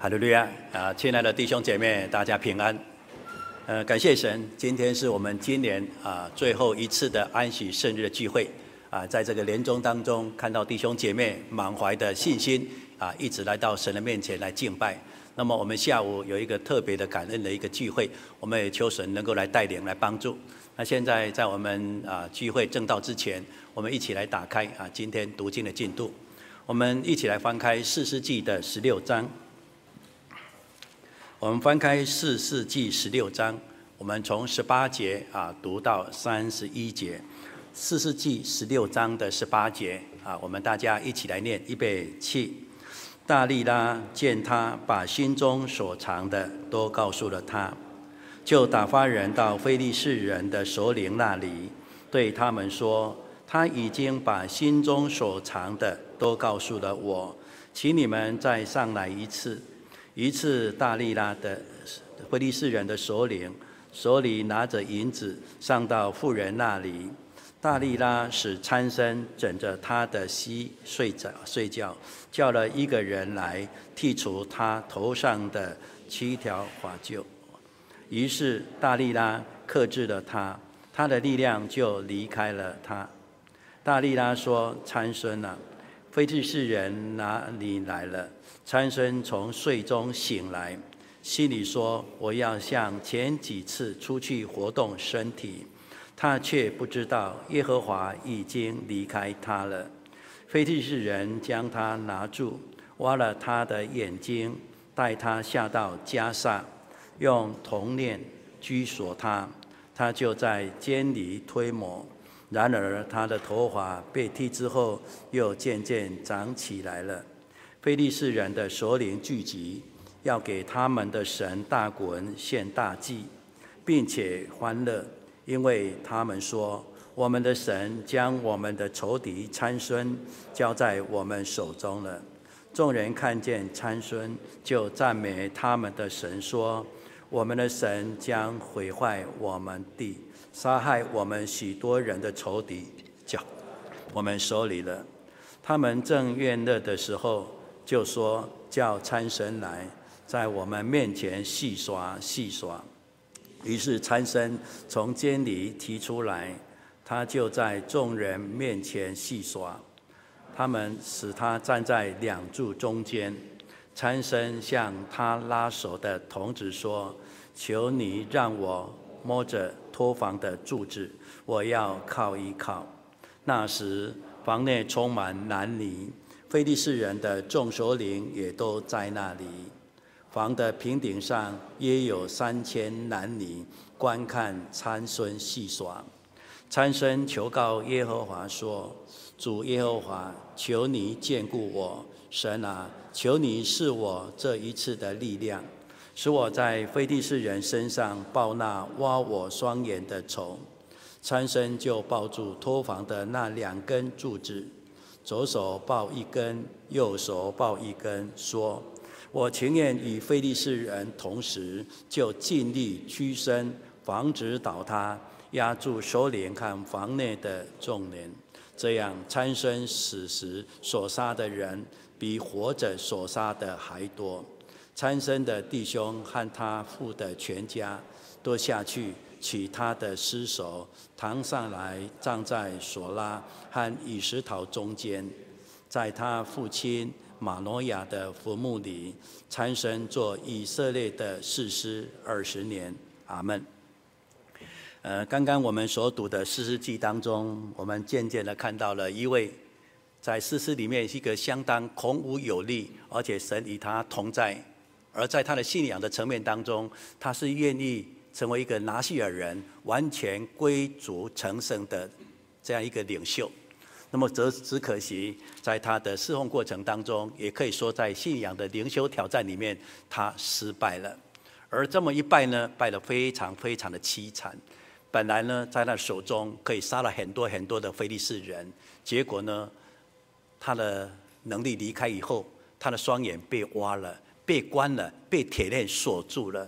哈利路亚啊！亲爱的弟兄姐妹，大家平安。呃，感谢神，今天是我们今年啊最后一次的安息圣日的聚会啊，在这个年终当中，看到弟兄姐妹满怀的信心啊，一直来到神的面前来敬拜。那么我们下午有一个特别的感恩的一个聚会，我们也求神能够来带领来帮助。那现在在我们啊聚会正道之前，我们一起来打开啊今天读经的进度，我们一起来翻开四世纪的十六章。我们翻开四世纪十六章，我们从十八节啊读到三十一节。四世纪十六章的十八节啊，我们大家一起来念，预备起。大利拉见他把心中所藏的都告诉了他，就打发人到非利士人的首领那里，对他们说：他已经把心中所藏的都告诉了我，请你们再上来一次。一次，大利拉的非利士人的首领手里拿着银子上到妇人那里，大利拉使参孙枕着他的膝睡着睡觉，叫了一个人来剔除他头上的七条发鬲。于是大利拉克制了他，他的力量就离开了他。大利拉说：“参孙啊，非利士人哪里来了？”参孙从睡中醒来，心里说：“我要像前几次出去活动身体。”他却不知道耶和华已经离开他了。非利士人将他拿住，挖了他的眼睛，带他下到迦萨，用铜链拘锁他。他就在监里推磨。然而他的头发被剃之后，又渐渐长起来了。非利士人的首领聚集，要给他们的神大衮献大祭，并且欢乐，因为他们说：“我们的神将我们的仇敌参孙交在我们手中了。”众人看见参孙，就赞美他们的神，说：“我们的神将毁坏我们地，杀害我们许多人的仇敌，叫我们手里了。”他们正怨乐的时候，就说叫参神来，在我们面前戏耍戏耍。于是参孙从监里提出来，他就在众人面前戏耍。他们使他站在两柱中间。参孙向他拉手的童子说：“求你让我摸着托房的柱子，我要靠一靠。”那时房内充满男女。非利士人的众首领也都在那里，房的平顶上约有三千男女观看参孙戏耍。参孙求告耶和华说：“主耶和华，求你眷顾我，神啊，求你赐我这一次的力量，使我在非利士人身上报那挖我双眼的仇。”参孙就抱住托房的那两根柱子。左手抱一根，右手抱一根，说：“我情愿与非利士人同时，就尽力屈身，防止倒塌，压住首领和房内的众人。这样，参孙死时所杀的人，比活着所杀的还多。参生的弟兄和他父的全家，都下去。”取他的尸首，扛上来，葬在索拉和以实陶中间，在他父亲玛诺亚的坟墓里，参生做以色列的士师二十年。阿门。呃，刚刚我们所读的士师记当中，我们渐渐的看到了一位在士师里面是一个相当孔武有力，而且神与他同在，而在他的信仰的层面当中，他是愿意。成为一个拿细耳人，完全归主成圣的这样一个领袖，那么则只可惜在他的侍奉过程当中，也可以说在信仰的灵修挑战里面，他失败了。而这么一败呢，败得非常非常的凄惨。本来呢，在他手中可以杀了很多很多的非利士人，结果呢，他的能力离开以后，他的双眼被挖了，被关了，被铁链锁住了。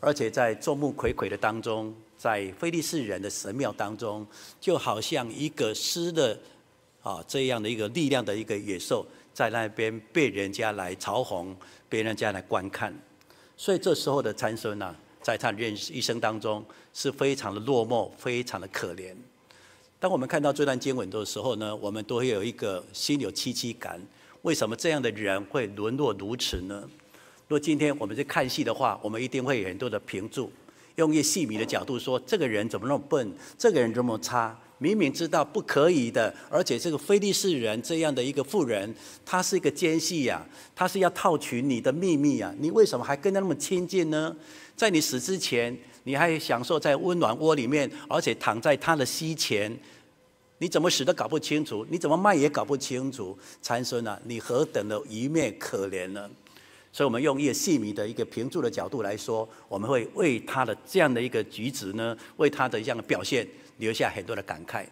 而且在众目睽睽的当中，在菲利士人的神庙当中，就好像一个失了啊这样的一个力量的一个野兽，在那边被人家来嘲讽，被人家来观看。所以这时候的参孙呢，在他人一生当中是非常的落寞，非常的可怜。当我们看到这段经文的时候呢，我们都会有一个心有戚戚感。为什么这样的人会沦落如此呢？说今天我们去看戏的话，我们一定会有很多的评注，用一些戏迷的角度说，这个人怎么那么笨，这个人这么差，明明知道不可以的，而且这个非利士人这样的一个妇人，他是一个奸细呀，他是要套取你的秘密呀，你为什么还跟他那么亲近呢？在你死之前，你还享受在温暖窝里面，而且躺在他的膝前。你怎么死都搞不清楚，你怎么卖也搞不清楚，参孙啊，你何等的一面可怜呢？所以，我们用一个戏迷的一个评注的角度来说，我们会为他的这样的一个举止呢，为他的这样的表现留下很多的感慨。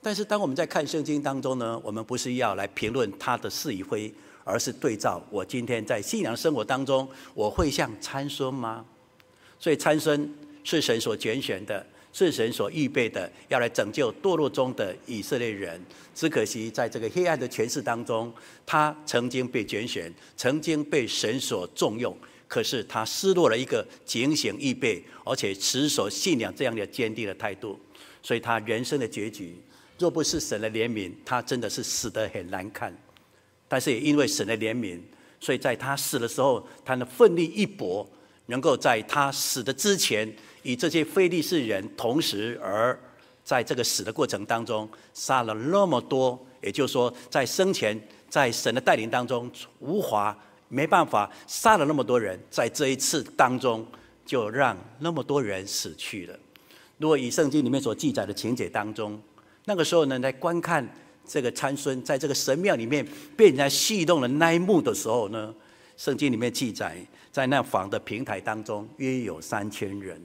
但是，当我们在看圣经当中呢，我们不是要来评论他的是与非，而是对照我今天在信仰生活当中，我会像参孙吗？所以，参孙是神所拣选的。是神所预备的，要来拯救堕落中的以色列人。只可惜，在这个黑暗的权势当中，他曾经被拣选，曾经被神所重用。可是他失落了一个警醒预备，而且持守信仰这样的坚定的态度。所以他人生的结局，若不是神的怜悯，他真的是死得很难看。但是也因为神的怜悯，所以在他死的时候，他的奋力一搏，能够在他死的之前。与这些非利士人同时，而在这个死的过程当中，杀了那么多，也就是说，在生前在神的带领当中无法没办法杀了那么多人，在这一次当中就让那么多人死去了。如果以圣经里面所记载的情节当中，那个时候呢，来观看这个参孙在这个神庙里面被人家戏弄的那一幕的时候呢，圣经里面记载，在那房的平台当中约有三千人。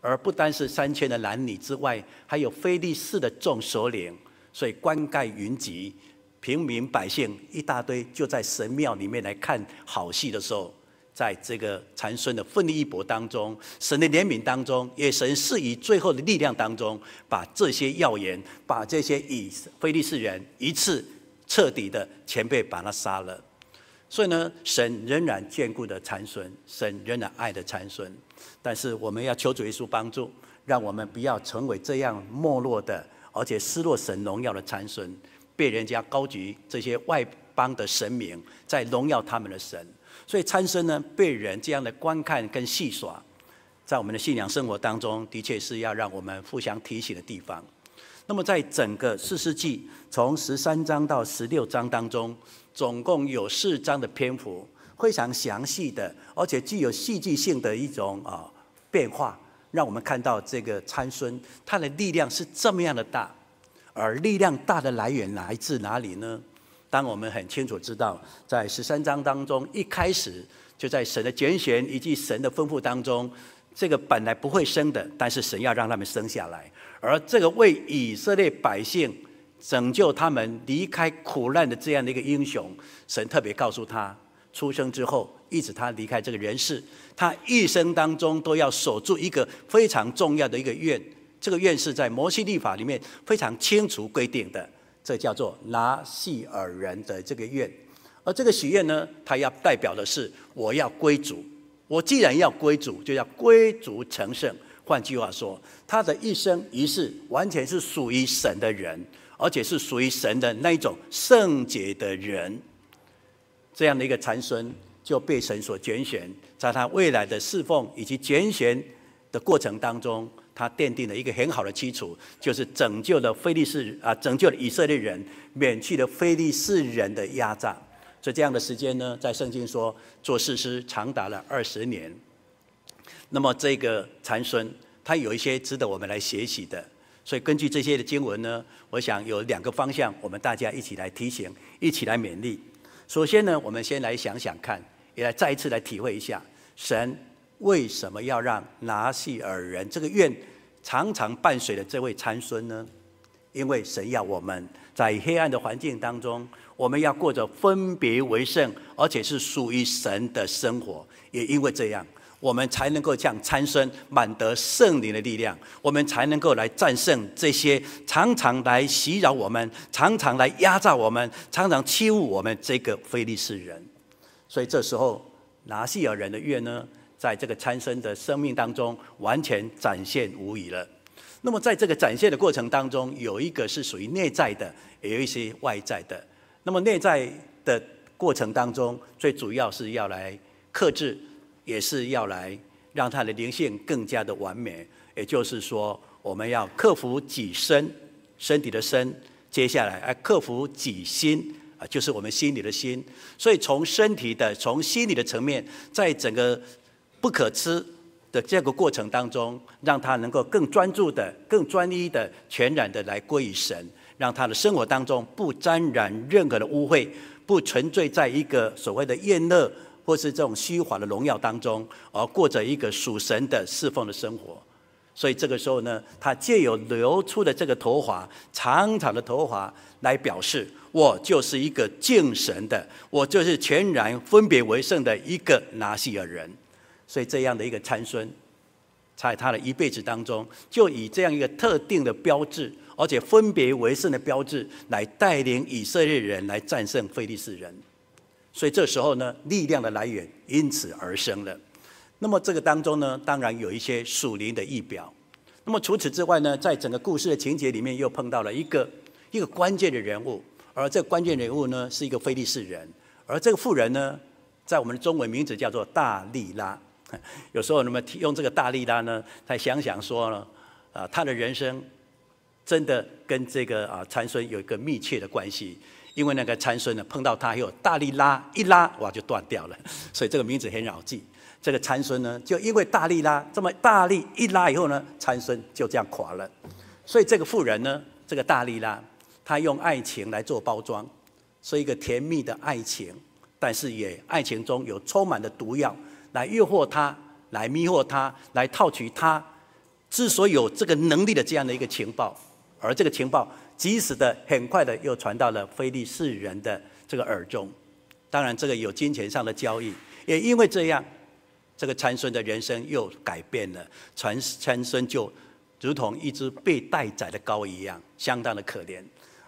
而不单是三千的男女之外，还有非利士的众首领，所以冠盖云集，平民百姓一大堆，就在神庙里面来看好戏的时候，在这个残孙的奋力一搏当中，神的怜悯当中，也神是以最后的力量当中，把这些要员，把这些以非利士人一次彻底的前辈把他杀了。所以呢，神仍然眷顾的残孙，神仍然爱的残孙。但是我们要求主耶稣帮助，让我们不要成为这样没落的，而且失落神荣耀的参孙，被人家高举这些外邦的神明，在荣耀他们的神。所以参孙呢，被人这样的观看跟戏耍，在我们的信仰生活当中，的确是要让我们互相提醒的地方。那么在整个四世纪从十三章到十六章当中，总共有四章的篇幅。非常详细的，而且具有戏剧性的一种啊变化，让我们看到这个参孙，他的力量是这么样的大，而力量大的来源来自哪里呢？当我们很清楚知道，在十三章当中，一开始就在神的拣选以及神的吩咐当中，这个本来不会生的，但是神要让他们生下来，而这个为以色列百姓拯救他们离开苦难的这样的一个英雄，神特别告诉他。出生之后，一直他离开这个人世，他一生当中都要守住一个非常重要的一个愿。这个愿是在摩西律法里面非常清楚规定的，这叫做拿细耳人的这个愿。而这个许愿呢，它要代表的是我要归主。我既然要归主，就要归主成圣。换句话说，他的一生一世完全是属于神的人，而且是属于神的那一种圣洁的人。这样的一个参孙就被神所拣选，在他未来的侍奉以及拣选的过程当中，他奠定了一个很好的基础，就是拯救了非利士啊，拯救了以色列人，免去了非利士人的压榨。所以这样的时间呢，在圣经说做事师长达了二十年。那么这个参孙，他有一些值得我们来学习的。所以根据这些的经文呢，我想有两个方向，我们大家一起来提醒，一起来勉励。首先呢，我们先来想想看，也来再一次来体会一下，神为什么要让拿细尔人这个愿常常伴随着这位参孙呢？因为神要我们在黑暗的环境当中，我们要过着分别为圣，而且是属于神的生活。也因为这样，我们才能够像参孙满得圣灵的力量，我们才能够来战胜这些常常来袭扰我们、常常来压榨我们、常常欺侮我们这个非利士人。所以这时候拿细耳人的愿呢，在这个参孙的生命当中完全展现无遗了。那么在这个展现的过程当中，有一个是属于内在的，也有一些外在的。那么内在的过程当中，最主要是要来克制。也是要来让他的灵性更加的完美，也就是说，我们要克服己身，身体的身，接下来，来克服己心啊，就是我们心里的心。所以从身体的、从心理的层面，在整个不可吃的这个过程当中，让他能够更专注的、更专一的、全然的来归于神，让他的生活当中不沾染任何的污秽，不沉醉在一个所谓的厌乐。或是这种虚华的荣耀当中，而过着一个属神的侍奉的生活，所以这个时候呢，他借由流出的这个头发，长长的头发，来表示我就是一个敬神的，我就是全然分别为圣的一个拿细耳人。所以这样的一个参孙，在他的一辈子当中，就以这样一个特定的标志，而且分别为圣的标志，来带领以色列人来战胜非利士人。所以这时候呢，力量的来源因此而生了。那么这个当中呢，当然有一些属灵的预表。那么除此之外呢，在整个故事的情节里面，又碰到了一个一个关键的人物，而这关键人物呢，是一个非利士人。而这个妇人呢，在我们的中文名字叫做大利拉。有时候你们用这个大利拉呢，再想想说呢，啊，他的人生真的跟这个啊参孙有一个密切的关系。因为那个参孙呢，碰到他以后，大力拉一拉，哇，就断掉了。所以这个名字很好记。这个参孙呢，就因为大力拉这么大力一拉以后呢，参孙就这样垮了。所以这个妇人呢，这个大力拉，她用爱情来做包装，是一个甜蜜的爱情，但是也爱情中有充满的毒药，来诱惑他，来迷惑他，来套取他。之所以有这个能力的这样的一个情报，而这个情报。及时的，很快的又传到了非利士人的这个耳中。当然，这个有金钱上的交易，也因为这样，这个参孙的人生又改变了。参参孙就如同一只被待宰的羔一样，相当的可怜。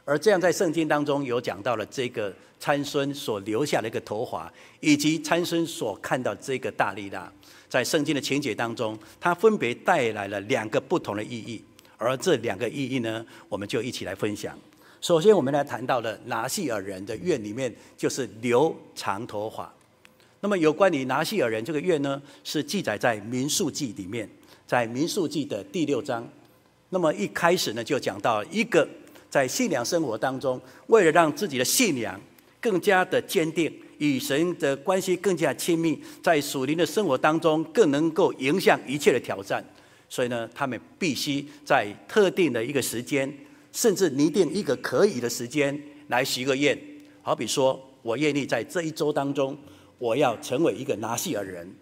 而这样在圣经当中有讲到了这个参孙所留下的一个头华，以及参孙所看到这个大利拉，在圣经的情节当中，它分别带来了两个不同的意义。而这两个意义呢，我们就一起来分享。首先，我们来谈到了拿细耳人的愿里面，就是留长头发。那么，有关于拿细耳人这个愿呢，是记载在民数记里面，在民数记的第六章。那么一开始呢，就讲到一个在信仰生活当中，为了让自己的信仰更加的坚定，与神的关系更加亲密，在属灵的生活当中更能够迎向一切的挑战。所以呢，他们必须在特定的一个时间，甚至拟定一个可以的时间来许个愿。好比说，我愿意在这一周当中，我要成为一个拿细耳人。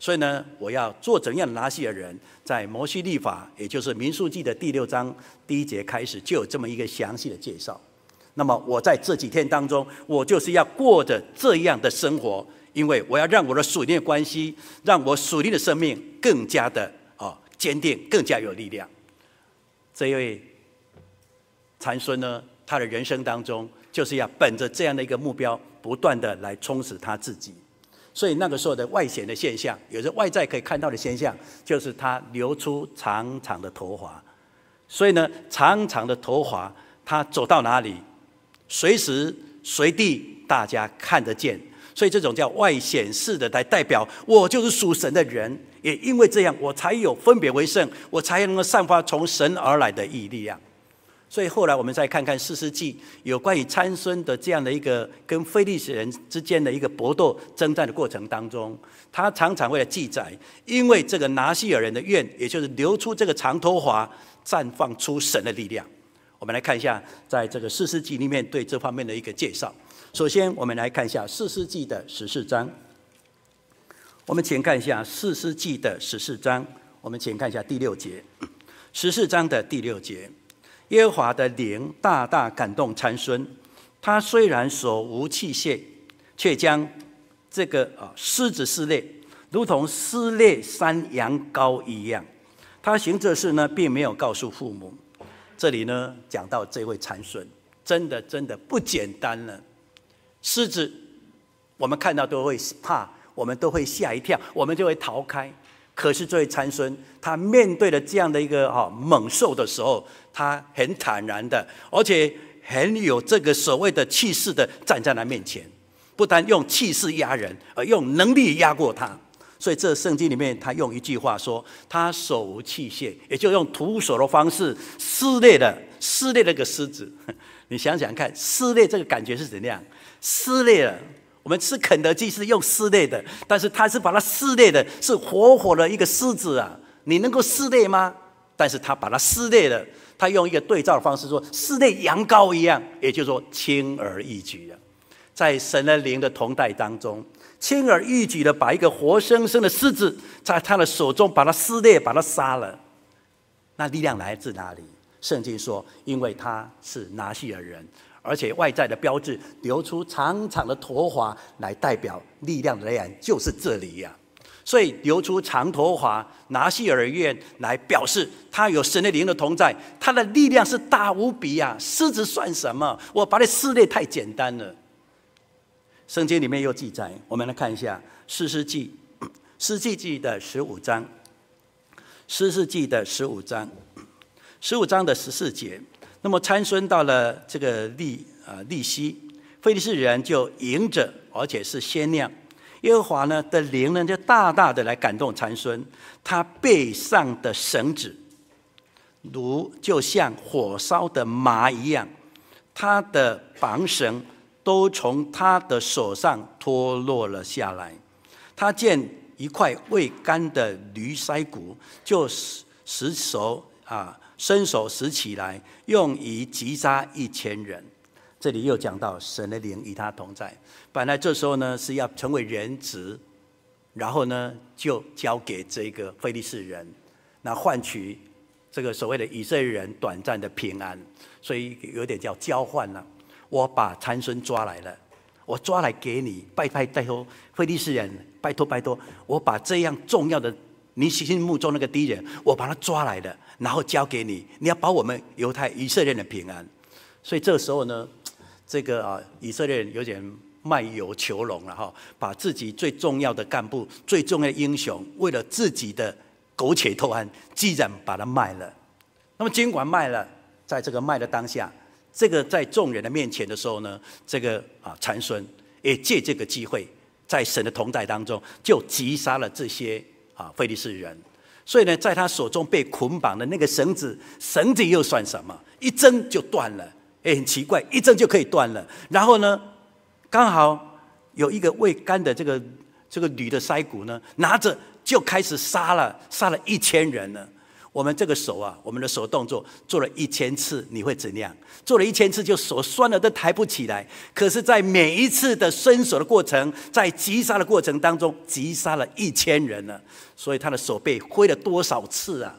所以呢，我要做怎样的拿细耳人？在摩西律法，也就是民数记的第六章第一节开始，就有这么一个详细的介绍。那么我在这几天当中，我就是要过着这样的生活，因为我要让我的属灵的关系，让我属灵的生命更加的。坚定，更加有力量。这位禅孙呢，他的人生当中就是要本着这样的一个目标，不断的来充实他自己。所以那个时候的外显的现象，有着外在可以看到的现象，就是他留出长长的头发。所以呢，长长的头发，他走到哪里，随时随地大家看得见。所以这种叫外显式的来代表我就是属神的人。也因为这样，我才有分别为圣，我才能够散发从神而来的义力量。所以后来我们再看看四世纪，有关于参孙的这样的一个跟非利士人之间的一个搏斗征战的过程当中，他常常为了记载，因为这个拿细耳人的愿，也就是流出这个长头发，绽放出神的力量。我们来看一下，在这个四世纪里面对这方面的一个介绍。首先，我们来看一下四世纪的十四章。我们请看一下《四世纪》的十四章，我们请看一下第六节，十四章的第六节，耶和华的灵大大感动参孙，他虽然手无器械，却将这个啊狮子撕裂，如同撕裂山羊羔一样。他行这事呢，并没有告诉父母。这里呢，讲到这位参孙，真的真的不简单了。狮子，我们看到都会怕，我们都会吓一跳，我们就会逃开。可是这位参孙，他面对了这样的一个哈猛兽的时候，他很坦然的，而且很有这个所谓的气势的站在他面前，不但用气势压人，而用能力压过他。所以这圣经里面，他用一句话说：“他手无器械，也就用徒手的方式撕裂了撕裂那个狮子。”你想想看，撕裂这个感觉是怎样？撕裂了。我们吃肯德基是用撕裂的，但是他是把它撕裂的，是活活的一个狮子啊！你能够撕裂吗？但是他把它撕裂了，他用一个对照的方式说：“撕裂羊羔一样。”也就是说，轻而易举的，在神的灵的同在当中。轻而易举的把一个活生生的狮子在他的手中把它撕裂，把它杀了，那力量来自哪里？圣经说，因为他是拿细耳人，而且外在的标志流出长长的头发来代表力量的来源，就是这里呀。所以流出长头发拿西耳院来表示他有神的灵的同在，他的力量是大无比呀。狮子算什么？我把你撕裂太简单了。圣经里面又记载，我们来看一下《诗诗记》，《士师记》的十五章，《诗诗记》的十五章，十五章的十四节。那么参孙到了这个利啊利希，非利士人就迎着，而且是鲜酿。耶和华呢的灵呢就大大的来感动参孙，他背上的绳子如就像火烧的麻一样，他的绑绳。都从他的手上脱落了下来。他见一块未干的驴腮骨，就使手啊伸手拾起来，用以击杀一千人。这里又讲到神的灵与他同在。本来这时候呢是要成为人质，然后呢就交给这个非利士人，那换取这个所谓的以色列人短暂的平安。所以有点叫交换了。我把参孙抓来了，我抓来给你，拜拜拜托，非利士人，拜托拜托，我把这样重要的你心目中那个敌人，我把他抓来了，然后交给你，你要保我们犹太以色列人的平安。所以这个时候呢，这个啊以色列人有点卖油求荣了哈，把自己最重要的干部、最重要的英雄，为了自己的苟且偷安，既然把他卖了，那么尽管卖了，在这个卖的当下。这个在众人的面前的时候呢，这个啊参孙也借这个机会，在神的同在当中，就击杀了这些啊费利士人。所以呢，在他手中被捆绑的那个绳子，绳子又算什么？一挣就断了。哎，很奇怪，一挣就可以断了。然后呢，刚好有一个未干的这个这个铝的腮骨呢，拿着就开始杀了，杀了一千人呢。我们这个手啊，我们的手动作做了一千次，你会怎样？做了一千次就手酸了，都抬不起来。可是，在每一次的伸手的过程，在击杀的过程当中，击杀了一千人了。所以他的手被挥了多少次啊？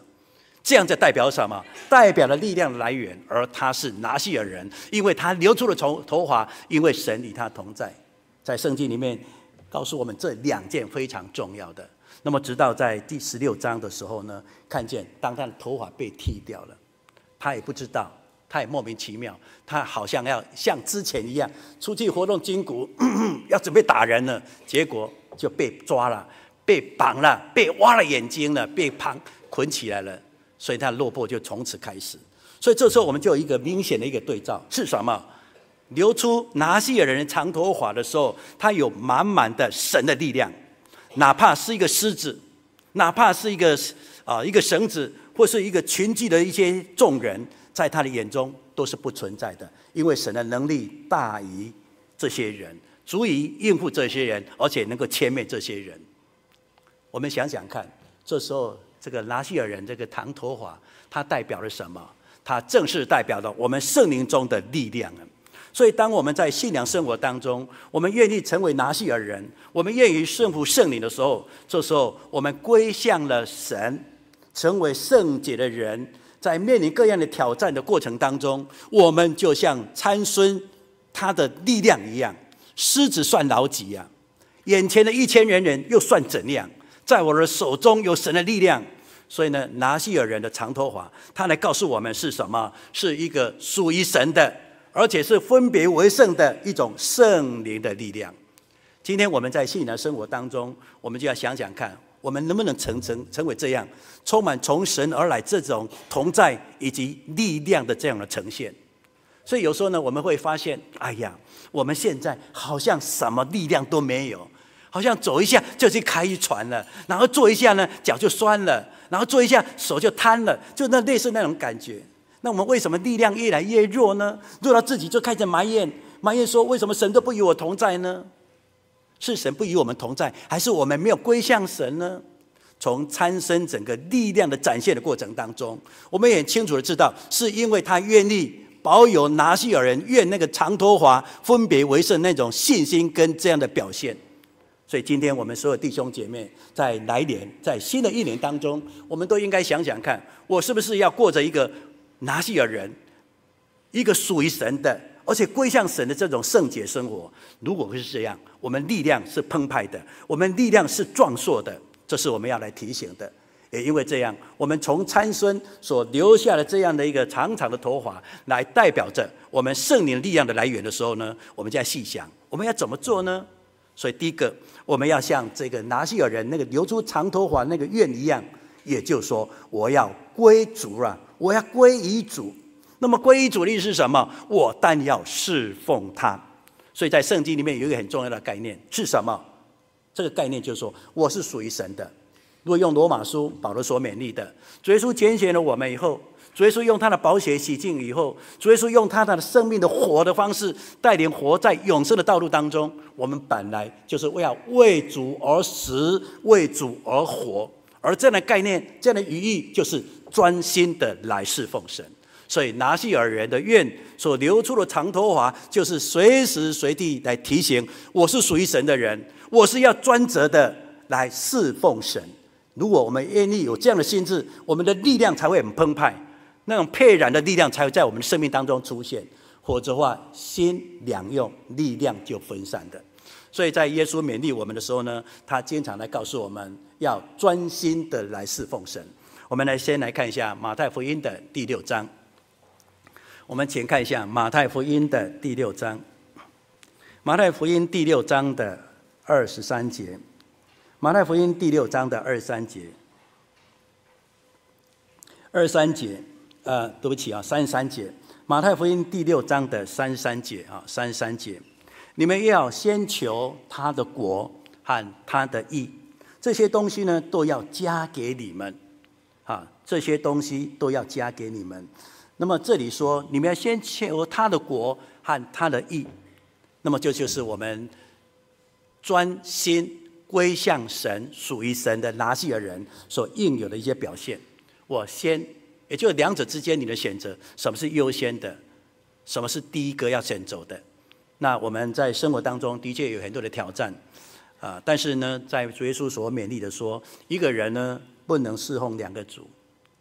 这样就代表什么？代表了力量的来源。而他是拿细耳人，因为他流出了头头发，因为神与他同在。在圣经里面告诉我们这两件非常重要的。那么，直到在第十六章的时候呢，看见当他的头发被剃掉了，他也不知道，他也莫名其妙，他好像要像之前一样出去活动筋骨，要准备打人了，结果就被抓了，被绑了，被挖了眼睛了，被绑捆起来了，所以他的落魄就从此开始。所以这时候我们就有一个明显的一个对照是什么？流出拿细耳人长头发的时候，他有满满的神的力量。哪怕是一个狮子，哪怕是一个啊一个绳子，或是一个群聚的一些众人，在他的眼中都是不存在的，因为神的能力大于这些人，足以应付这些人，而且能够歼灭这些人。我们想想看，这时候这个拿细耳人这个长头发，它代表了什么？它正是代表了我们圣灵中的力量啊。所以，当我们在信仰生活当中，我们愿意成为拿细耳人，我们愿意顺服圣灵的时候，这时候我们归向了神，成为圣洁的人，在面临各样的挑战的过程当中，我们就像参孙他的力量一样，狮子算老几呀？眼前的一千人人又算怎样？在我的手中有神的力量。所以呢，拿细耳人的长头发，他来告诉我们是什么？是一个属于神的，而且是分别为圣的一种圣灵的力量。今天我们在信仰生活当中，我们就要想想看，我们能不能成成成为这样，充满从神而来这种同在以及力量的这样的呈现。所以有时候呢，我们会发现，哎呀，我们现在好像什么力量都没有，好像走一下就去开一船了，然后坐一下呢，脚就酸了。然后坐一下手就瘫了，就那类似那种感觉。那我们为什么力量越来越弱呢？弱到自己就开始埋怨，埋怨说为什么神都不与我同在呢？是神不与我们同在，还是我们没有归向神呢？从参孙整个力量的展现的过程当中，我们也清楚的知道，是因为他愿意保有拿细耳人愿那个长托华分别为圣那种信心跟这样的表现。所以，今天我们所有弟兄姐妹，在来年，在新的一年当中，我们都应该想想看，我是不是要过着一个拿西尔人，一个属于神的，而且归向神的这种圣洁生活。如果不是这样，我们力量是澎湃的，我们力量是壮硕的，这是我们要来提醒的。也因为这样，我们从参孙所留下的这样的一个长长的头发，来代表着我们圣灵力量的来源的时候呢，我们就要细想，我们要怎么做呢？所以，第一个，我们要像这个拿西尔人那个留出长头发那个愿一样，也就是说，我要归主啊，我要归于主。那么，归于主的意思是什么？我但要侍奉他。所以在圣经里面有一个很重要的概念是什么？这个概念就是说，我是属于神的。如果用罗马书保罗所勉励的，主耶稣拣选了我们以后。主耶稣用他的宝血洗净以后，主耶稣用他的生命的活的方式带领活在永生的道路当中。我们本来就是为要为主而死，为主而活。而这样的概念，这样的语义，就是专心的来侍奉神。所以拿细耳人的愿所流出的长头发，就是随时随地来提醒我是属于神的人，我是要专责的来侍奉神。如果我们愿意有这样的心智，我们的力量才会很澎湃。那种沛然的力量才会在我们的生命当中出现，否则的话，心两用，力量就分散的。所以在耶稣勉励我们的时候呢，他经常来告诉我们要专心的来侍奉神。我们来先来看一下马太福音的第六章。我们请看一下马太福音的第六章，马太福音第六章的二十三节，马太福音第六章的二十三节，二十三节。呃，对不起啊，三十三节，马太福音第六章的三十三节啊，三十三节，你们要先求他的国和他的义，这些东西呢都要加给你们，啊，这些东西都要加给你们。那么这里说，你们要先求他的国和他的义，那么这就，是我们专心归向神、属于神的拿细耳人所应有的一些表现。我先。也就两者之间，你的选择，什么是优先的，什么是第一个要选走的？那我们在生活当中的确有很多的挑战，啊，但是呢，在主耶稣所勉励的说，一个人呢不能侍奉两个主，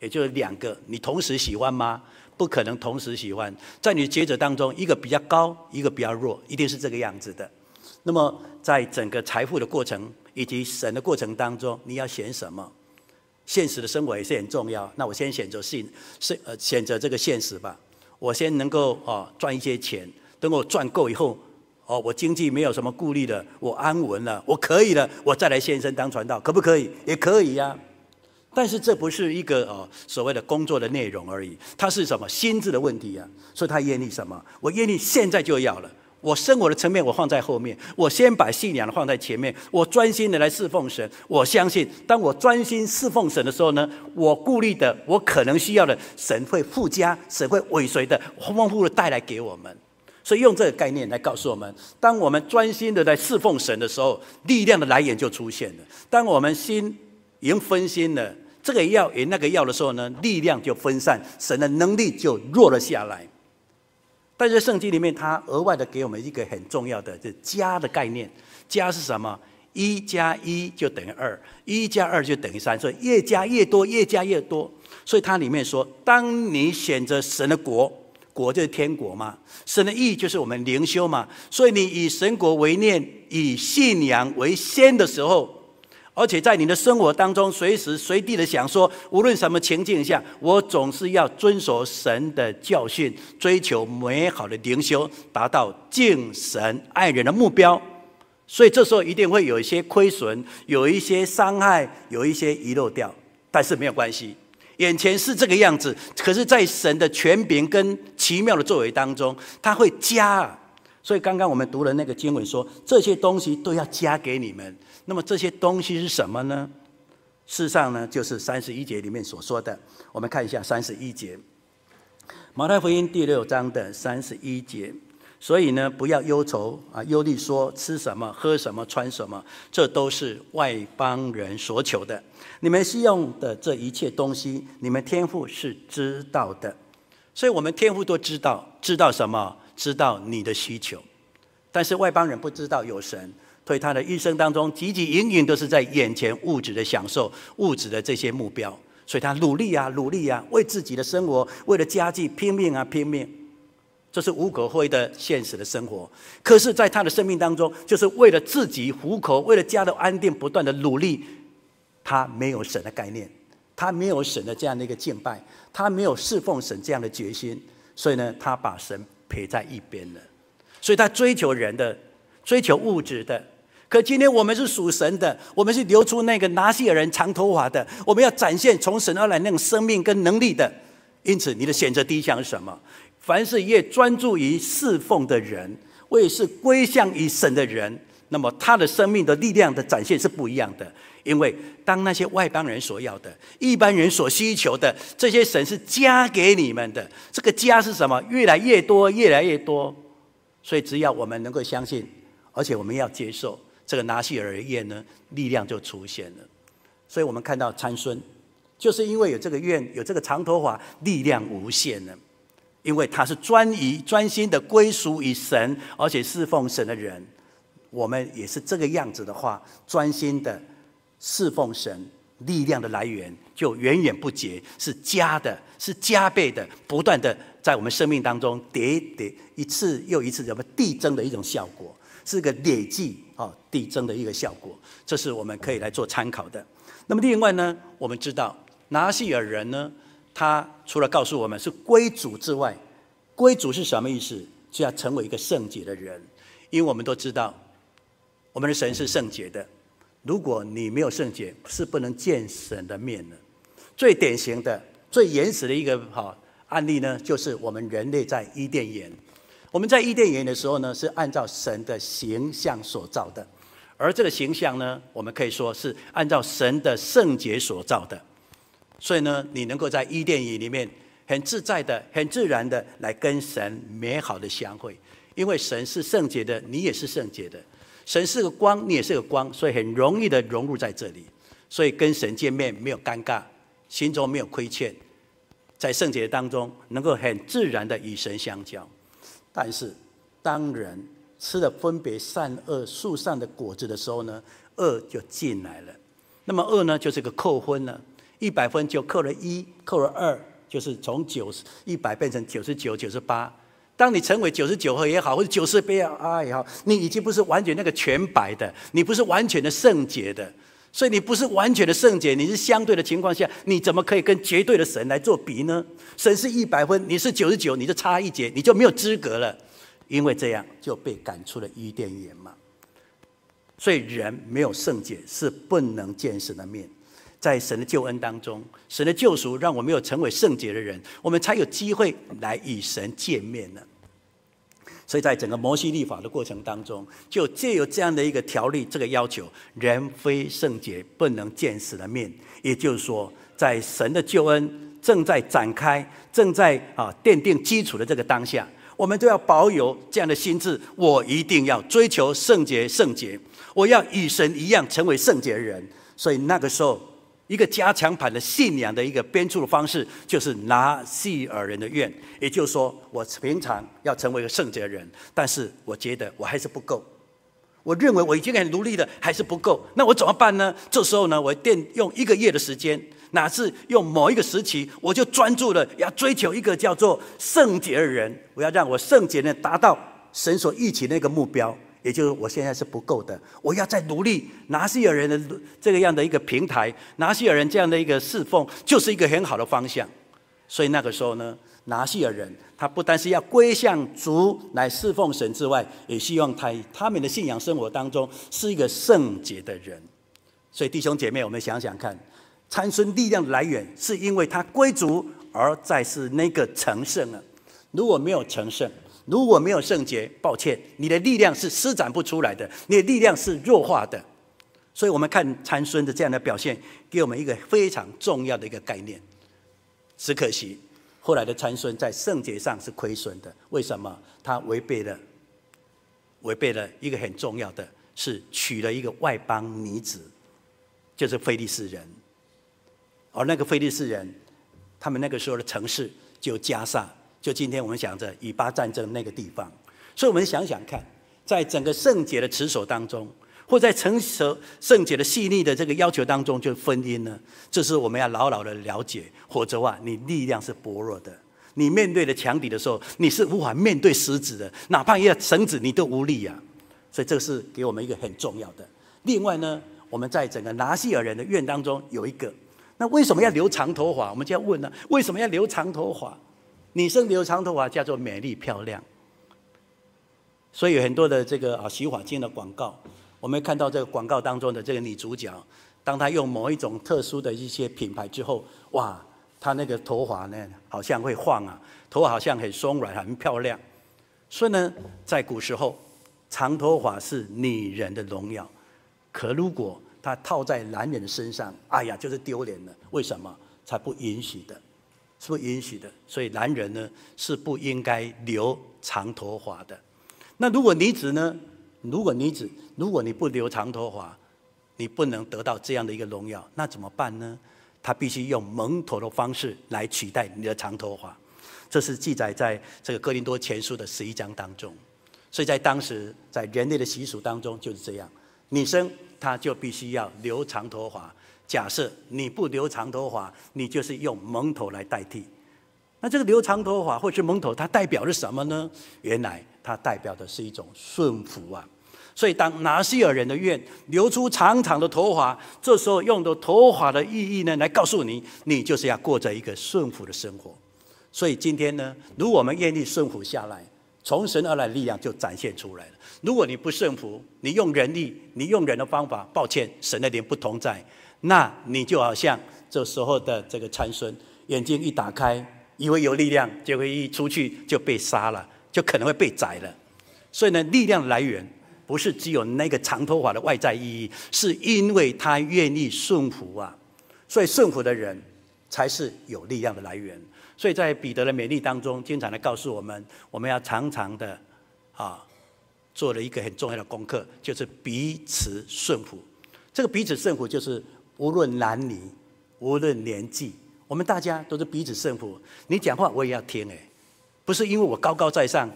也就是两个，你同时喜欢吗？不可能同时喜欢，在你的抉择当中，一个比较高，一个比较弱，一定是这个样子的。那么，在整个财富的过程以及神的过程当中，你要选什么？现实的生活也是很重要。那我先选择信，是呃选择这个现实吧。我先能够哦赚一些钱，等我赚够以后，哦我经济没有什么顾虑的，我安稳了，我可以了，我再来献身当传道，可不可以？也可以呀、但是这不是一个呃所谓的工作的内容而已，它是什么心智的问题啊？所以他愿意什么？我愿意现在就要了。我生活的层面我放在后面，我先把信仰放在前面，我专心的来侍奉神。我相信，当我专心侍奉神的时候呢，我顾虑的，我可能需要的，神会附加，神会尾随的，丰富的带来给我们。所以用这个概念来告诉我们，当我们专心的在侍奉神的时候，力量的来源就出现了。当我们心已经分心了，这个药与那个药的时候呢，力量就分散，神的能力就弱了下来。但是圣经里面，它额外的给我们一个很重要的，就是加的概念。加是什么？一加一就等于二，一加二就等于三，所以越加越多，越加越多。所以它里面说，当你选择神的国，国就是天国嘛，神的义就是我们灵修嘛。所以你以神国为念，以信仰为先的时候，而且在你的生活当中，随时随地的想说，无论什么情境下，我总是要遵守神的教训，追求美好的灵修，达到敬神爱人的目标。所以这时候一定会有一些亏损，有一些伤害，有一些遗漏掉，但是没有关系。眼前是这个样子，可是，在神的权柄跟奇妙的作为当中，他会加。所以刚刚我们读了那个经文说，这些东西都要加给你们。那么这些东西是什么呢？事实上呢，就是三十一节里面所说的。我们看一下三十一节，马太福音第六章的三十一节。所以呢，不要忧愁啊，忧虑说吃什么、喝什么、穿什么，这都是外邦人所求的。你们需用的这一切东西，你们天父是知道的。所以我们天父都知道，知道什么？知道你的需求。但是外邦人不知道有神。所以他的一生当中，汲汲营营都是在眼前物质的享受、物质的这些目标。所以他努力啊，努力啊，为自己的生活，为了家计拼命啊，拼命。这是无可厚非的现实的生活。可是，在他的生命当中，就是为了自己糊口，为了家的安定，不断的努力。他没有神的概念，他没有神的这样的一个敬拜，他没有侍奉神这样的决心。所以呢，他把神撇在一边了。所以他追求人的，追求物质的。可今天我们是属神的，我们是流出那个拿细耳人长头发的，我们要展现从神而来那种生命跟能力的。因此，你的选择第一项是什么？凡是越专注于侍奉的人，为是归向于神的人，那么他的生命的力量的展现是不一样的。因为当那些外邦人所要的、一般人所需求的这些神是加给你们的，这个加是什么？越来越多，越来越多。所以只要我们能够相信，而且我们要接受。这个拿细耳的愿呢，力量就出现了。所以我们看到参孙，就是因为有这个愿，有这个长头发，力量无限呢。因为他是专一、专心的归属于神，而且侍奉神的人。我们也是这个样子的话，专心的侍奉神，力量的来源就源源不绝，是加的，是加倍的，不断的在我们生命当中叠叠一次又一次，怎么递增的一种效果。是个累计啊递增的一个效果，这是我们可以来做参考的。那么另外呢，我们知道拿细耳人呢，他除了告诉我们是归主之外，归主是什么意思？就要成为一个圣洁的人，因为我们都知道我们的神是圣洁的。如果你没有圣洁，是不能见神的面的。最典型的、最原始的一个好案例呢，就是我们人类在伊甸园。我们在伊甸园的时候呢，是按照神的形象所造的，而这个形象呢，我们可以说是按照神的圣洁所造的。所以呢，你能够在伊甸园里面很自在的、很自然的来跟神美好的相会，因为神是圣洁的，你也是圣洁的。神是个光，你也是个光，所以很容易的融入在这里。所以跟神见面没有尴尬，心中没有亏欠，在圣洁当中能够很自然的与神相交。但是，当人吃了分别善恶树上的果子的时候呢，恶就进来了。那么恶呢，就是个扣分了，一百分就扣了一，扣了二，就是从九十一百变成九十九、九十八。当你成为九十九分也好，或者九十分啊也好，你已经不是完全那个全白的，你不是完全的圣洁的。所以你不是完全的圣洁，你是相对的情况下，你怎么可以跟绝对的神来做比呢？神是一百分，你是九十九，你就差一截，你就没有资格了，因为这样就被赶出了伊甸园嘛。所以人没有圣洁是不能见神的面，在神的救恩当中，神的救赎让我们有成为圣洁的人，我们才有机会来与神见面呢。所以在整个摩西立法的过程当中，就借由这样的一个条例，这个要求，人非圣洁不能见神的面。也就是说，在神的救恩正在展开、正在啊奠定基础的这个当下，我们都要保有这样的心智：我一定要追求圣洁、圣洁，我要与神一样成为圣洁的人。所以那个时候。一个加强版的信仰的一个编出的方式，就是拿细尔人的愿，也就是说，我平常要成为一个圣洁人，但是我觉得我还是不够，我认为我已经很努力了，还是不够，那我怎么办呢？这时候呢，我电用一个月的时间，哪是用某一个时期，我就专注了要追求一个叫做圣洁的人，我要让我圣洁的达到神所预期那个目标。也就是我现在是不够的，我要再努力。拿西尔人的这个样的一个平台，拿西尔人这样的一个侍奉，就是一个很好的方向。所以那个时候呢，拿西尔人他不单是要归向主来侍奉神之外，也希望他他们的信仰生活当中是一个圣洁的人。所以弟兄姐妹，我们想想看，参孙力量的来源是因为他归主，而再是那个成圣了。如果没有成圣，如果没有圣洁，抱歉，你的力量是施展不出来的，你的力量是弱化的。所以，我们看参孙的这样的表现，给我们一个非常重要的一个概念。只可惜，后来的参孙在圣洁上是亏损的。为什么？他违背了，违背了一个很重要的，是娶了一个外邦女子，就是菲利士人。而那个菲利士人，他们那个时候的城市就加萨。就今天我们想着以巴战争那个地方，所以我们想想看，在整个圣洁的持守当中，或在成熟圣洁的细腻的这个要求当中，就婚姻呢，这是我们要牢牢的了解，否则话你力量是薄弱的，你面对的强敌的时候，你是无法面对实质的，哪怕一个绳子你都无力、啊。所以这是给我们一个很重要的。另外呢，我们在整个拿细耳人的院当中有一个，那为什么要留长头发？我们就要问呢，为什么要留长头发？女生留长头发叫做美丽漂亮，所以有很多的这个啊洗发精的广告，我们看到这个广告当中的这个女主角，当她用某一种特殊的一些品牌之后，哇，她那个头发呢好像会晃啊，头发好像很松软，很漂亮。所以呢，在古时候，长头发是女人的荣耀，可如果她套在男人的身上，哎呀，就是丢脸了。为什么？才不允许的。是不允许的，所以男人呢是不应该留长头发的。那如果女子呢？如果女子，如果你不留长头发，你不能得到这样的一个荣耀，那怎么办呢？他必须用蒙头的方式来取代你的长头发。这是记载在这个哥林多前书的十一章当中。所以在当时，在人类的习俗当中就是这样，女生她就必须要留长头发。假设你不留长头发，你就是用蒙头来代替。那这个留长头发或是蒙头，它代表的是什么呢？原来它代表的是一种顺服啊。所以当拿西尔人的愿留出长长的头发，这时候用的头发的意义呢，来告诉你，你就是要过着一个顺服的生活。所以今天呢，如果我们愿意顺服下来，从神而来力量就展现出来了。如果你不顺服，你用人力，你用人的方法，抱歉，神的灵不同在。那你就好像这时候的这个参孙，眼睛一打开，以为有力量，结果一出去就被杀了，就可能会被宰了。所以呢，力量来源不是只有那个长头发的外在意义，是因为他愿意顺服啊。所以顺服的人才是有力量的来源。所以在彼得的勉励当中，经常的告诉我们，我们要常常的啊，做了一个很重要的功课，就是彼此顺服。这个彼此顺服就是。无论男女，无论年纪，我们大家都是彼此圣父。你讲话我也要听，哎，不是因为我高高在上，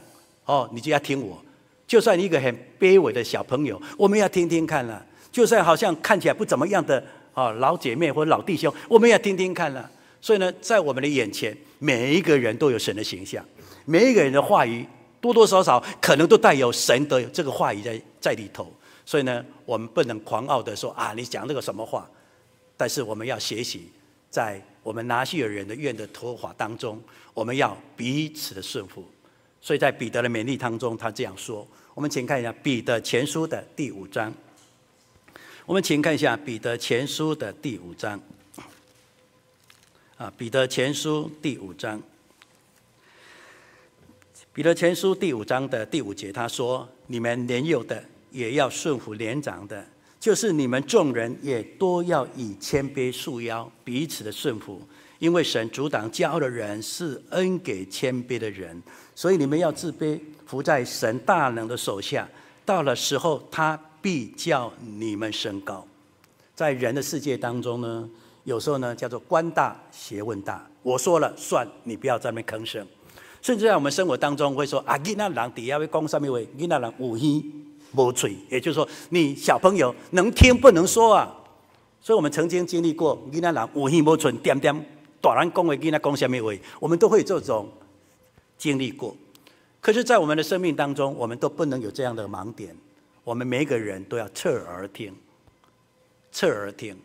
哦，你就要听我。就算一个很卑微的小朋友，我们要听听看了。就算好像看起来不怎么样的哦老姐妹或老弟兄，我们要听听看了。所以呢，在我们的眼前，每一个人都有神的形象，每一个人的话语多多少少可能都带有神的这个话语在在里头。所以呢，我们不能狂傲的说啊，你讲那个什么话？但是我们要学习，在我们拿细耳人的愿的托法当中，我们要彼此的顺服。所以在彼得的勉励当中，他这样说：我们请看一下彼得前书的第五章。我们请看一下彼得前书的第五章。啊，彼得前书第五章，彼得前书第五章的第五节，他说：你们年幼的也要顺服年长的。就是你们众人也都要以谦卑束腰，彼此的顺服，因为神阻挡骄傲的人，是恩给谦卑的人。所以你们要自卑，服在神大能的手下。到了时候，他必叫你们升高。在人的世界当中呢，有时候呢叫做官大学问大，我说了算，你不要在那边吭声。甚至在我们生活当中会说啊，囡仔人底下会讲什么话？囡仔人有耳。无嘴，也就是说，你小朋友能听不能说啊。所以我们曾经经历过，囡仔人无耳无嘴，点点大人讲话，囡仔讲什么话，我们都会有这种经历过。可是，在我们的生命当中，我们都不能有这样的盲点。我们每个人都要侧耳听，侧耳听，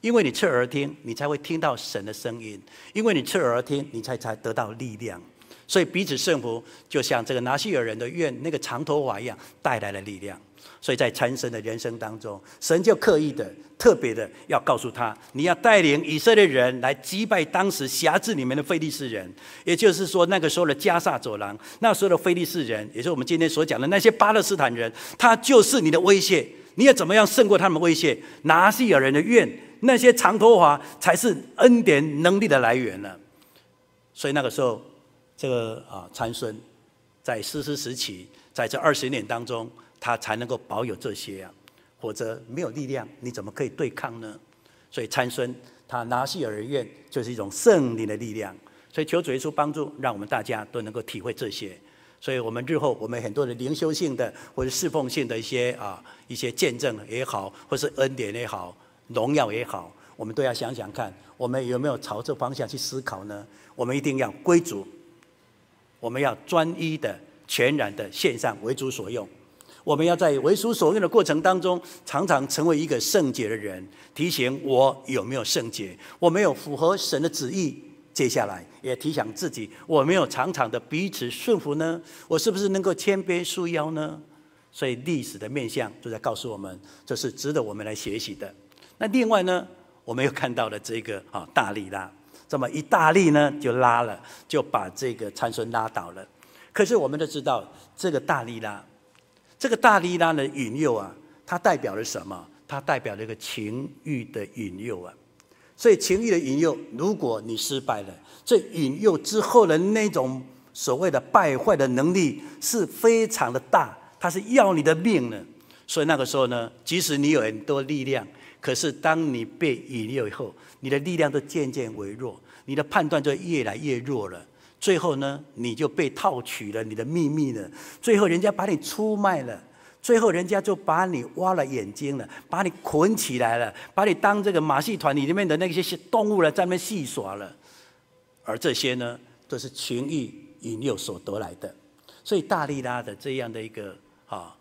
因为你侧耳听，你才会听到神的声音；因为你侧耳听，你才才得到力量。所以彼此顺服，就像这个拿细耳人的愿那个长头发一样，带来了力量。所以在参神的人生当中，神就刻意的、特别的要告诉他：你要带领以色列人来击败当时辖制你们的非利士人。也就是说，那个时候的迦萨走廊，那时候的非利士人，也就是我们今天所讲的那些巴勒斯坦人，他就是你的威胁。你要怎么样胜过他们威胁？拿细耳人的愿，那些长头发才是恩典能力的来源呢。所以那个时候，这个啊参孙在士师时期，在这二十年当中。他才能够保有这些啊，否则没有力量，你怎么可以对抗呢？所以参孙他拿细耳愿就是一种圣灵的力量。所以求主耶稣帮助，让我们大家都能够体会这些。所以我们日后我们很多的灵修性的或者侍奉性的一些啊一些见证也好，或是恩典也好，荣耀也好，我们都要想想看，我们有没有朝这方向去思考呢？我们一定要归主，我们要专一的、全然的献上为主所用。我们要在为主所用的过程当中，常常成为一个圣洁的人，提醒我有没有圣洁，我没有符合神的旨意。接下来也提醒自己，我没有常常的彼此顺服呢？我是不是能够谦卑束腰呢？所以历史的面向就在告诉我们，这是值得我们来学习的。那另外呢，我们又看到了这个啊大利拉，这么一大力呢就拉了，就把这个参孙拉倒了。可是我们都知道，这个大力拉。这个大力拉的引诱啊，它代表了什么？它代表了一个情欲的引诱啊。所以情欲的引诱，如果你失败了，这引诱之后的那种所谓的败坏的能力是非常的大，它是要你的命呢。所以那个时候呢，即使你有很多力量，可是当你被引诱以后，你的力量都渐渐微弱，你的判断就越来越弱了。最后呢，你就被套取了你的秘密了。最后人家把你出卖了，最后人家就把你挖了眼睛了，把你捆起来了，把你当这个马戏团里面的那些动物了，在那边戏耍了。而这些呢，都是情欲引诱所得来的。所以大利拉的这样的一个啊，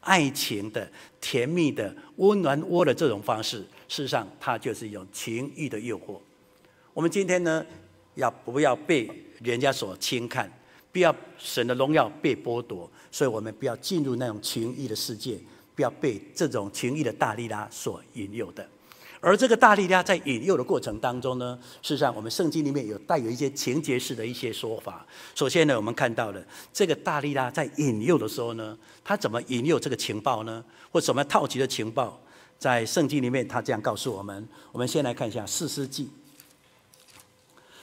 爱情的甜蜜的温暖窝的这种方式，事实上它就是一种情欲的诱惑。我们今天呢，要不要被人家所轻看，不要神的荣耀被剥夺，所以我们不要进入那种情欲的世界，不要被这种情欲的大力拉所引诱的。而这个大力拉在引诱的过程当中呢，事实上我们圣经里面有带有一些情节式的一些说法。首先呢，我们看到了这个大力拉在引诱的时候呢，他怎么引诱这个情报呢？或怎么套取的情报？在圣经里面，他这样告诉我们。我们先来看一下士师记。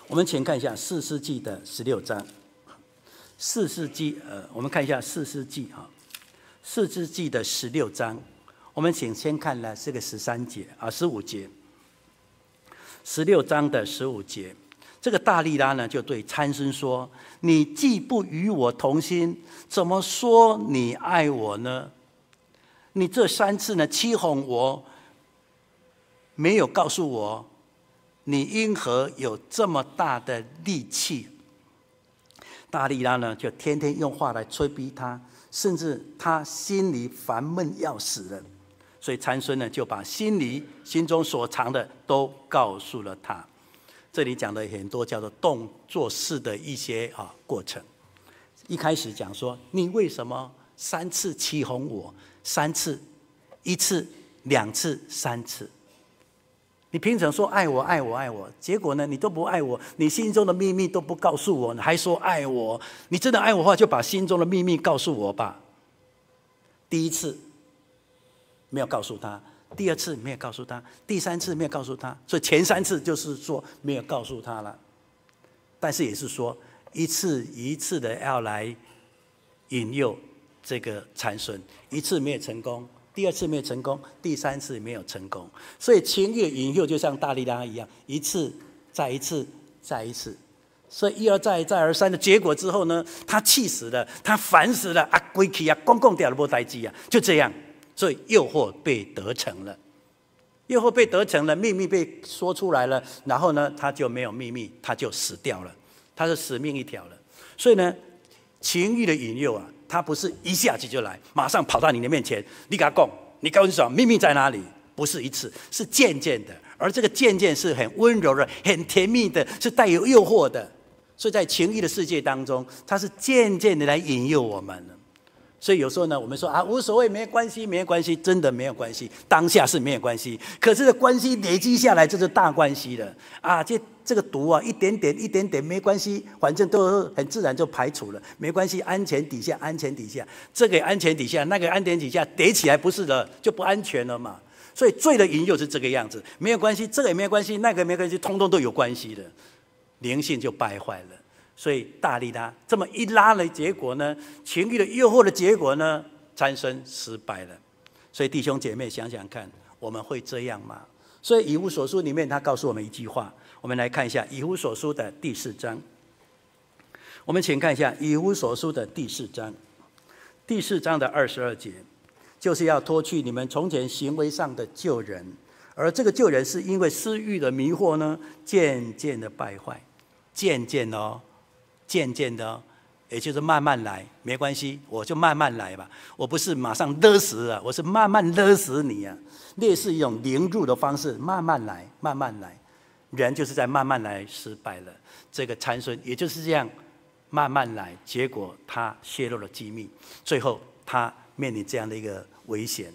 我们请看一下四世纪的十六章。四世纪，呃，我们看一下四世纪哈，四世纪的十六章。我们请先看呢，这个十三节啊，十五节。十六章的十五节，这个大利拉呢，就对参孙说：“你既不与我同心，怎么说你爱我呢？你这三次呢，欺哄我，没有告诉我。”你因何有这么大的力气？大力拉呢，就天天用话来催逼他，甚至他心里烦闷要死了。所以参孙呢，就把心里心中所藏的都告诉了他。这里讲的很多叫做动作式的一些啊过程。一开始讲说，你为什么三次欺哄我？三次，一次、两次、三次。你平常说爱我爱我爱我，结果呢，你都不爱我，你心中的秘密都不告诉我，你还说爱我？你真的爱我话，就把心中的秘密告诉我吧。第一次没有告诉他，第二次没有告诉他，第三次没有告诉他，所以前三次就是说没有告诉他了。但是也是说一次一次的要来引诱这个参孙，一次没有成功。第二次没有成功，第三次没有成功，所以情欲引诱就像大利拉一样，一次再一次再一次，所以一而再再而三的结果之后呢，他气死了，他烦死了啊，归去啊，公公掉了波呆机啊，就这样，所以诱惑被得逞了，诱惑被得逞了，秘密被说出来了，然后呢，他就没有秘密，他就死掉了，他是死命一条了，所以呢，情欲的引诱啊。他不是一下子就来，马上跑到你的面前，你给他供，你告诉说秘密在哪里？不是一次，是渐渐的，而这个渐渐是很温柔的、很甜蜜的，是带有诱惑的。所以在情欲的世界当中，它是渐渐的来引诱我们。所以有时候呢，我们说啊，无所谓，没关系，没关系，真的没有关系。当下是没有关系，可是关系累积下来，这是大关系了啊！这这个毒啊，一点点，一点点，没关系，反正都很自然就排除了，没关系。安全底下，安全底下，这个安全底下，那个安全底下，叠起来不是的，就不安全了嘛。所以罪的引诱是这个样子，没有关系，这个也没有关系，那个也没关系，通通都有关系的，灵性就败坏了。所以大力拉这么一拉的结果呢，情欲的诱惑的结果呢，产生失败了。所以弟兄姐妹想想看，我们会这样吗？所以以物所书里面他告诉我们一句话，我们来看一下以弗所书的第四章。我们请看一下以弗所书的第四章，第四章的二十二节，就是要脱去你们从前行为上的旧人，而这个旧人是因为私欲的迷惑呢，渐渐的败坏，渐渐的哦。渐渐的，哦也就是慢慢来，没关系，我就慢慢来吧。我不是马上勒死啊，我是慢慢勒死你啊。类似一种凌辱的方式，慢慢来，慢慢来。人就是在慢慢来失败了。这个参孙也就是这样慢慢来，结果他泄露了机密，最后他面临这样的一个危险。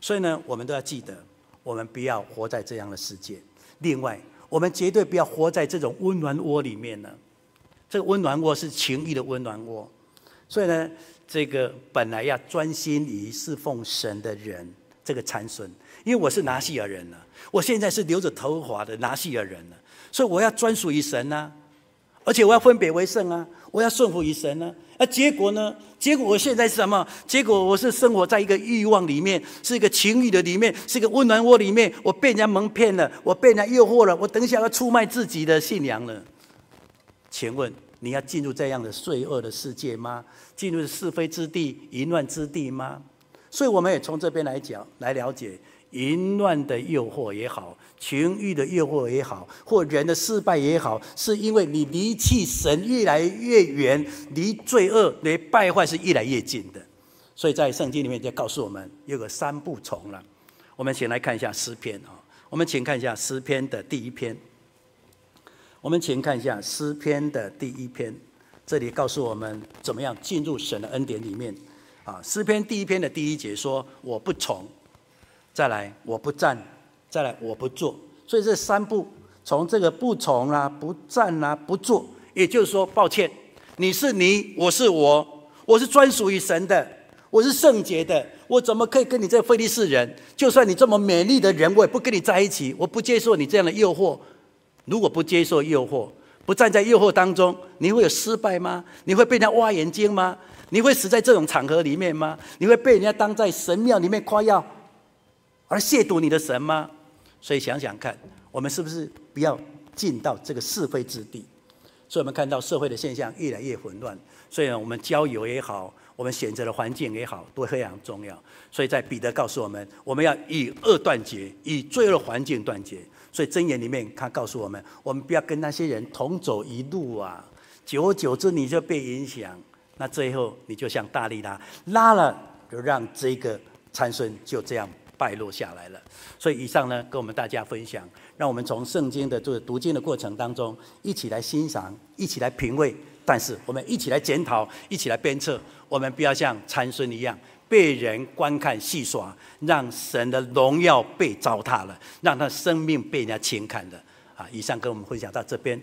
所以呢，我们都要记得，我们不要活在这样的世界。另外，我们绝对不要活在这种温暖窝里面呢。这个温暖窝是情欲的温暖窝，所以呢，这个本来要专心于侍奉神的人，这个参孙，因为我是拿细耳人了，我现在是留着头发的拿细耳人了，所以我要专属于神啊，而且我要分别为圣啊，我要顺服于神啊，而结果呢？结果我现在是什么？结果我是生活在一个欲望里面，是一个情欲的里面，是一个温暖窝里面，我被人家蒙骗了，我被人家诱惑了，我等一下要出卖自己的信仰了。请问你要进入这样的罪恶的世界吗？进入是非之地、淫乱之地吗？所以我们也从这边来讲，来了解淫乱的诱惑也好，情欲的诱惑也好，或人的失败也好，是因为你离弃神越来越远，离罪恶、离败坏是越来越近的。所以在圣经里面就告诉我们有个三不从了。我们先来看一下诗篇啊，我们请看一下诗篇的第一篇。我们请看一下诗篇的第一篇，这里告诉我们怎么样进入神的恩典里面。啊，诗篇第一篇的第一节说：“我不从，再来我不站，再来我不坐。”所以这三步，从这个不从啊、不站啊、不坐，也就是说，抱歉，你是你，我是我，我是专属于神的，我是圣洁的，我怎么可以跟你这个非利士人？就算你这么美丽的人，我也不跟你在一起，我不接受你这样的诱惑。如果不接受诱惑，不站在诱惑当中，你会有失败吗？你会被人家挖眼睛吗？你会死在这种场合里面吗？你会被人家当在神庙里面夸耀而亵渎你的神吗？所以想想看，我们是不是不要进到这个是非之地？所以我们看到社会的现象越来越混乱，所以呢，我们交友也好，我们选择的环境也好，都非常重要。所以在彼得告诉我们，我们要与恶断绝，与罪恶环境断绝。所以箴言里面，他告诉我们，我们不要跟那些人同走一路啊，久而久之你就被影响，那最后你就像大力拉拉了，就让这个参孙就这样败落下来了。所以以上呢，跟我们大家分享，让我们从圣经的这个读经的过程当中，一起来欣赏，一起来品味，但是我们一起来检讨，一起来鞭策，我们不要像参孙一样。被人观看戏耍，让神的荣耀被糟蹋了，让他生命被人家轻看了。啊，以上跟我们分享到这边。